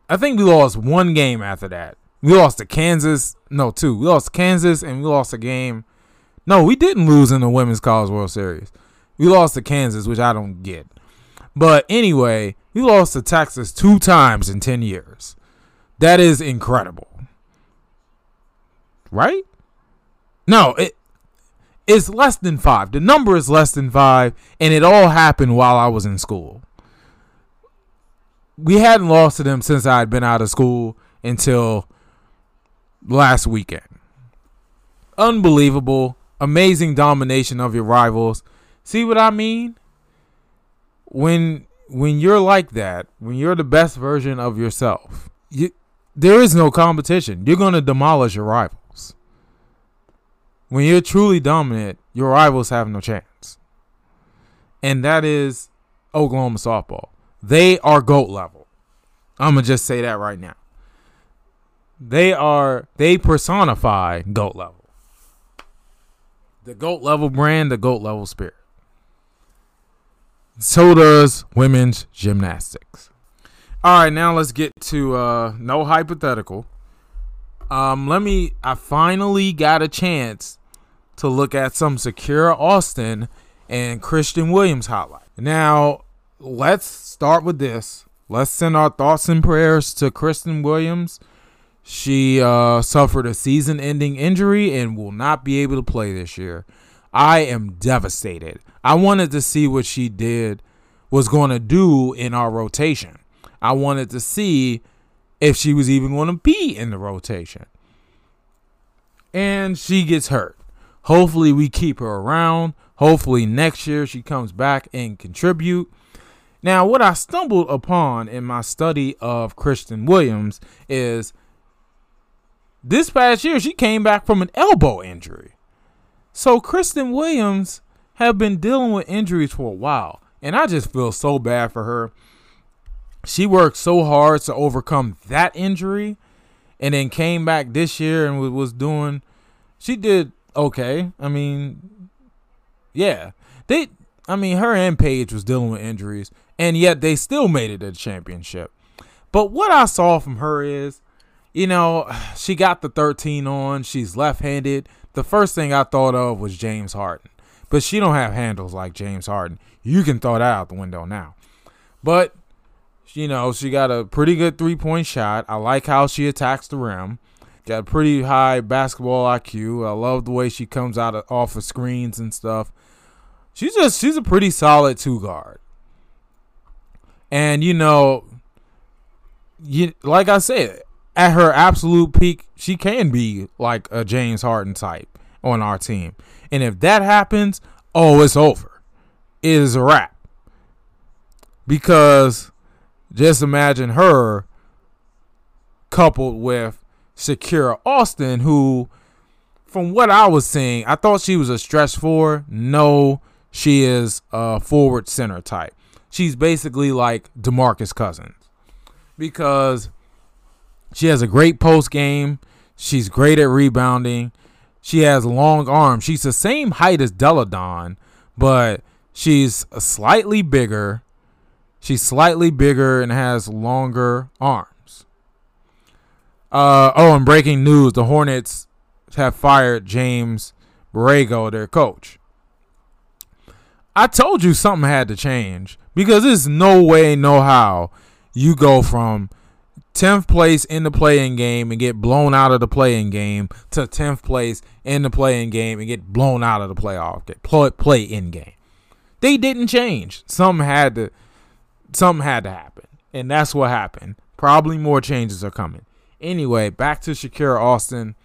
I think we lost one game after that. We lost to Kansas. No, two. We lost Kansas and we lost a game. No, we didn't lose in the Women's College World Series. We lost to Kansas, which I don't get. But anyway, we lost to Texas two times in 10 years. That is incredible. Right? No, it it's less than 5. The number is less than 5 and it all happened while I was in school. We hadn't lost to them since I had been out of school until last weekend. Unbelievable, amazing domination of your rivals. See what I mean? When when you're like that, when you're the best version of yourself, you, there is no competition. You're going to demolish your rivals. When you're truly dominant, your rivals have no chance. And that is Oklahoma softball. They are GOAT level. I'm going to just say that right now. They are, they personify GOAT level. The GOAT level brand, the GOAT level spirit. So does women's gymnastics. All right, now let's get to uh no hypothetical. Um let me I finally got a chance to look at some Shakira Austin and Christyn Williams highlight. Now, let's start with this. Let's send our thoughts and prayers to Christyn Williams. She uh, suffered a season ending injury and will not be able to play this year. I am devastated. I wanted to see what she did was going to do in our rotation. I wanted to see if she was even going to be in the rotation. And she gets hurt. Hopefully we keep her around. Hopefully next year she comes back and contribute. Now, what I stumbled upon in my study of Christyn Williams is this past year she came back from an elbow injury. So Christyn Williams have been dealing with injuries for a while, and I just feel so bad for her. She worked so hard to overcome that injury, and then came back this year and was doing. She did okay. I mean, yeah, they. I mean, her and Paige was dealing with injuries, and yet they still made it the championship. But what I saw from her is, you know, [sighs] she got the 13 on. She's left-handed the first thing I thought of was James Harden. But she don't have handles like James Harden. You can throw that out the window now. But you know, she got a pretty good three-point shot. I like how she attacks the rim. Got a pretty high basketball IQ. I love the way she comes out of, off of screens and stuff. She's just she's a pretty solid two guard. And you know, you like I said, at her absolute peak, she can be like a James Harden type on our team. And if that happens, oh, it's over. It is a wrap. Because just imagine her coupled with Shakira Austin, who, from what I was seeing, I thought she was a stretch four. No, she is a forward center type. She's basically like Demarcus Cousins. Because she has a great post game. She's great at rebounding. She has long arms. She's the same height as Delle Donne, but she's slightly bigger. She's slightly bigger and has longer arms. Uh, oh, and breaking news: the Hornets have fired James Borrego, their coach. I told you something had to change because there's no way, no how you go from 10th place in the playing game and get blown out of the playing game to 10th place in the playing game and get blown out of the playoff play, play in game they didn't change. Something had to something had to happen. And that's what happened. Probably more changes are coming. Anyway, back to Shakira Austin.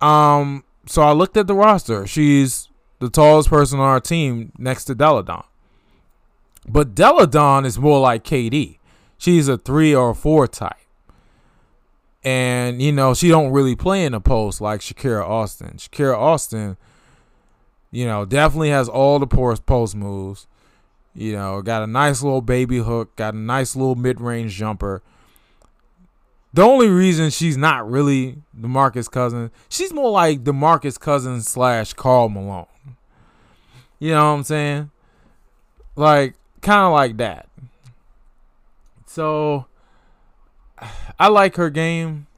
Um, so I looked at the roster. She's the tallest person on our team next to Delle Donne. But Delle Donne is more like KD. She's a three or a four type. And, you know, she don't really play in the post like Shakira Austin. Shakira Austin, you know, definitely has all the post post moves. You know, got a nice little baby hook, got a nice little mid range jumper. The only reason she's not really DeMarcus Cousins, she's more like DeMarcus Cousins slash Karl Malone. You know what I'm saying? Like, kind of like that. So, I like her game.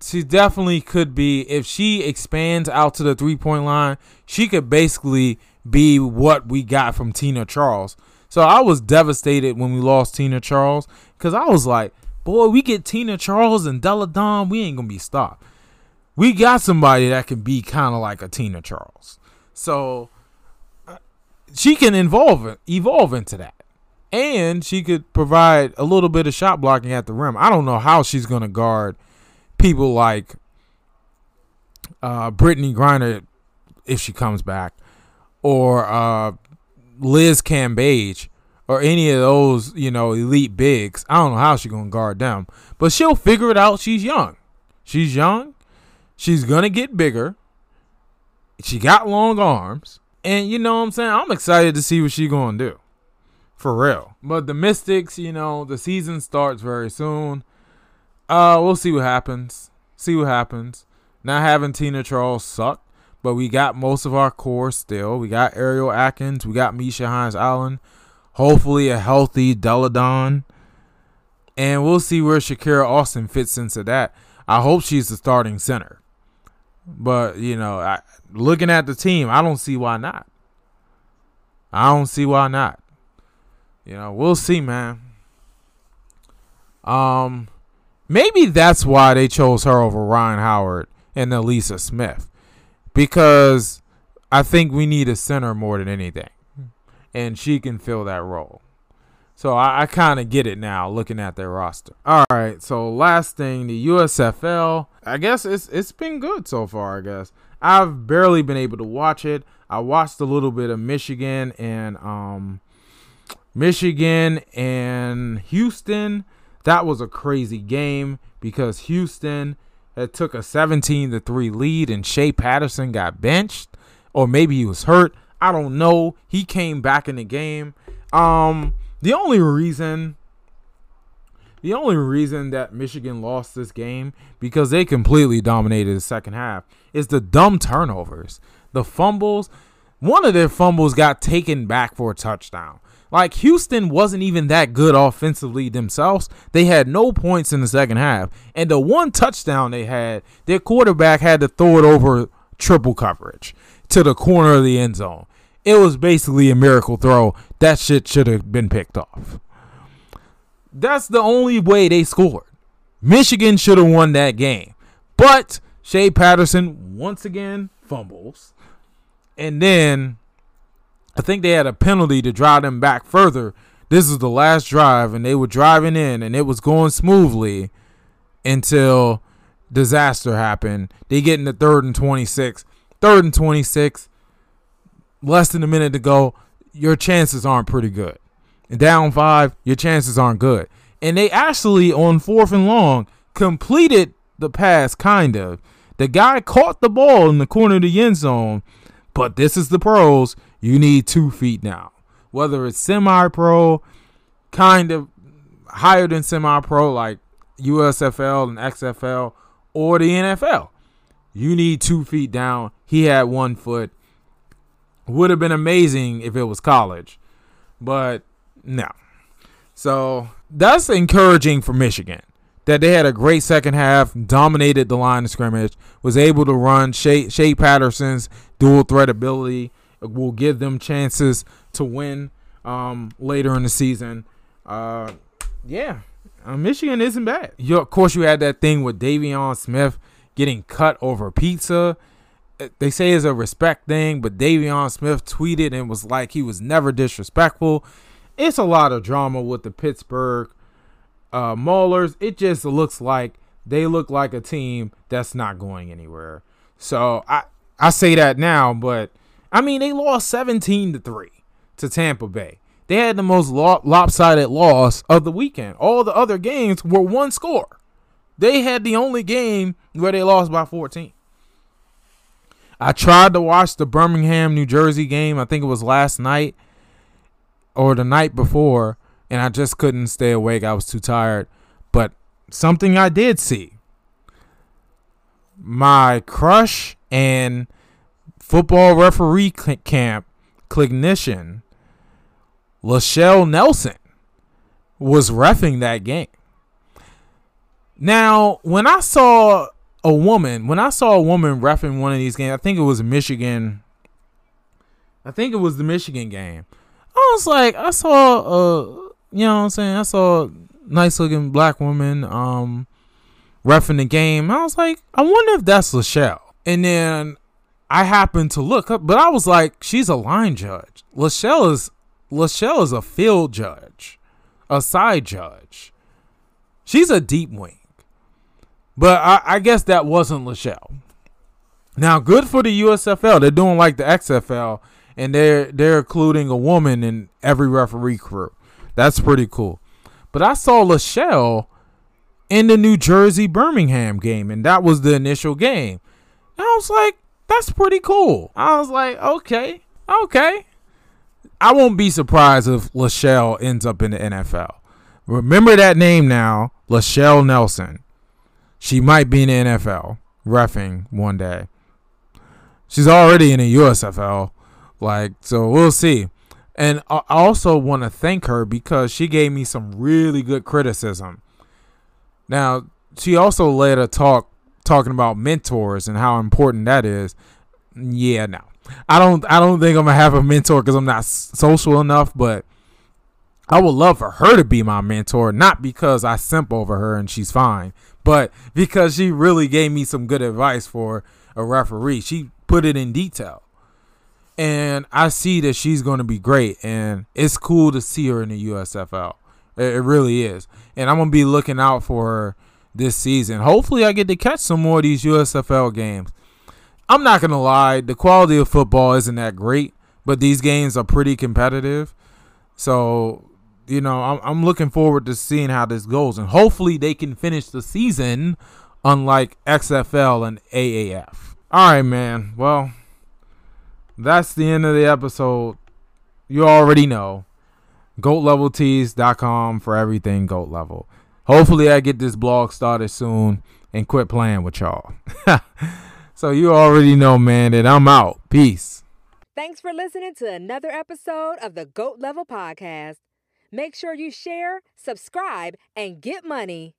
She definitely could be, if she expands out to the three point line, she could basically be what we got from Tina Charles. So I was devastated when we lost Tina Charles because I was like, boy, we get Tina Charles and Delle Donne, we ain't to be stopped. We got somebody that can be kind of like a Tina Charles. So uh, she can evolve evolve into that. And she could provide a little bit of shot blocking at the rim. I don't know how she's going to guard people like uh, Brittney Griner if she comes back or uh, Liz Cambage or any of those, you know, elite bigs. I don't know how she's gonna guard them, but she'll figure it out. She's young. She's young. She's gonna get bigger. She got long arms, and you know what I'm saying. I'm excited to see what she's gonna do, for real. But the Mystics, you know, the season starts very soon. Uh, we'll see what happens. See what happens. Not having Tina Charles suck but we got most of our core still. We got Ariel Atkins. We got Myisha Hines Allen. Hopefully, a healthy Delle Donne. And we'll see where Shakira Austin fits into that. I hope she's the starting center. But, you know, I, looking at the team, I don't see why not. I don't see why not. You know, we'll see, man. Um, maybe that's why they chose her over Rhyne Howard and Elisa Smith because I think we need a center more than anything, and she can fill that role. So I, I kind of get it now, looking at their roster. All right, so last thing, the USFL. I guess it's it's been good so far. I guess I've barely been able to watch it. I watched a little bit of Michigan and um, Michigan and Houston. That was a crazy game because Houston that took a 17 to 3 lead and Shea Patterson got benched or maybe he was hurt. I don't know. He came back in the game. Um the only reason the only reason that Michigan lost this game because they completely dominated the second half is the dumb turnovers. The fumbles, one of their fumbles got taken back for a touchdown. Like Houston wasn't even that good offensively themselves. They had no points in the second half. And the one touchdown they had, their quarterback had to throw it over triple coverage to the corner of the end zone. It was basically a miracle throw. That shit should have been picked off. That's the only way they scored. Michigan should have won that game. But Shea Patterson once again fumbles. And then I think they had a penalty to drive them back further. This is the last drive, and they were driving in, and it was going smoothly until disaster happened. They get in the third and 26. Third and 26, less than a minute to go. Your chances aren't pretty good. And down five, your chances aren't good. And they actually, on fourth and long, completed the pass, kind of. The guy caught the ball in the corner of the end zone, but this is the pros you need two feet now. Whether it's semi pro, kind of higher than semi pro, like USFL and XFL, or the NFL. You need two feet down. He had one foot. Would have been amazing if it was college, but no. So that's encouraging for Michigan that they had a great second half, dominated the line of scrimmage, was able to run Shea, Shea Patterson's dual threat ability will give them chances to win um, later in the season. Uh, yeah, uh, Michigan isn't bad. You, of course, you had that thing with Davion Smith getting cut over pizza, they say it's a respect thing, but Davion Smith tweeted and was like he was never disrespectful. It's a lot of drama with the Pittsburgh uh, Maulers. It just looks like they look like a team that's not going anywhere. So I I say that now, but I mean they lost 17 to 3 to Tampa Bay. They had the most lopsided loss of the weekend. All the other games were one score. They had the only game where they lost by 14. I tried to watch the Birmingham, New Jersey game. I think it was last night or the night before, and I just couldn't stay awake. I was too tired. But something I did see my crush and football referee camp clinician, Lachelle Nelson, was refing that game. Now, when I saw a woman, when I saw a woman refing one of these games, I think it was Michigan. I think it was the Michigan game. I was like, I saw a, you know what I'm saying? I saw a nice looking black woman um refing the game. I was like, I wonder if that's Lachelle. And then I happened to look up, but I was like, she's a line judge. Lachelle is Lachelle is a field judge, a side judge. She's a deep wing. But I, I guess that wasn't Lachelle. Now, good for the USFL. They're doing like the XFL, and they're they're including a woman in every referee crew. That's pretty cool. But I saw Lachelle in the New Jersey Birmingham game, and that was the initial game. And I was like, that's pretty cool. I was like, okay, okay. I won't be surprised if Lachelle ends up in the NFL. Remember that name now, Lachelle Nelson. She might be in the NFL refing one day. She's already in the USFL. Like, so we'll see. And I also want to thank her because she gave me some really good criticism. Now, she also led a talk talking about mentors and how important that is. Yeah, no. I don't I don't think I'm going to have a mentor cuz I'm not social enough, but I would love for her to be my mentor, not because I simp over her and she's fine, but because she really gave me some good advice for a referee. She put it in detail. And I see that she's going to be great. And it's cool to see her in the USFL. It, really is. And I'm going to be looking out for her this season. Hopefully, I get to catch some more of these USFL games. I'm not going to lie, the quality of football isn't that great, but these games are pretty competitive. So you know, I'm, I'm looking forward to seeing how this goes, and hopefully they can finish the season unlike XFL and AAF. All right, man. Well, that's the end of the episode. You already know. GoatLevelTees.com for everything GOAT level. Hopefully, I get this blog started soon and quit playing with y'all. [laughs] so, you already know, man, that I'm out. Peace. Thanks for listening to another episode of the GOAT Level Podcast. Make sure you share, subscribe, and get money.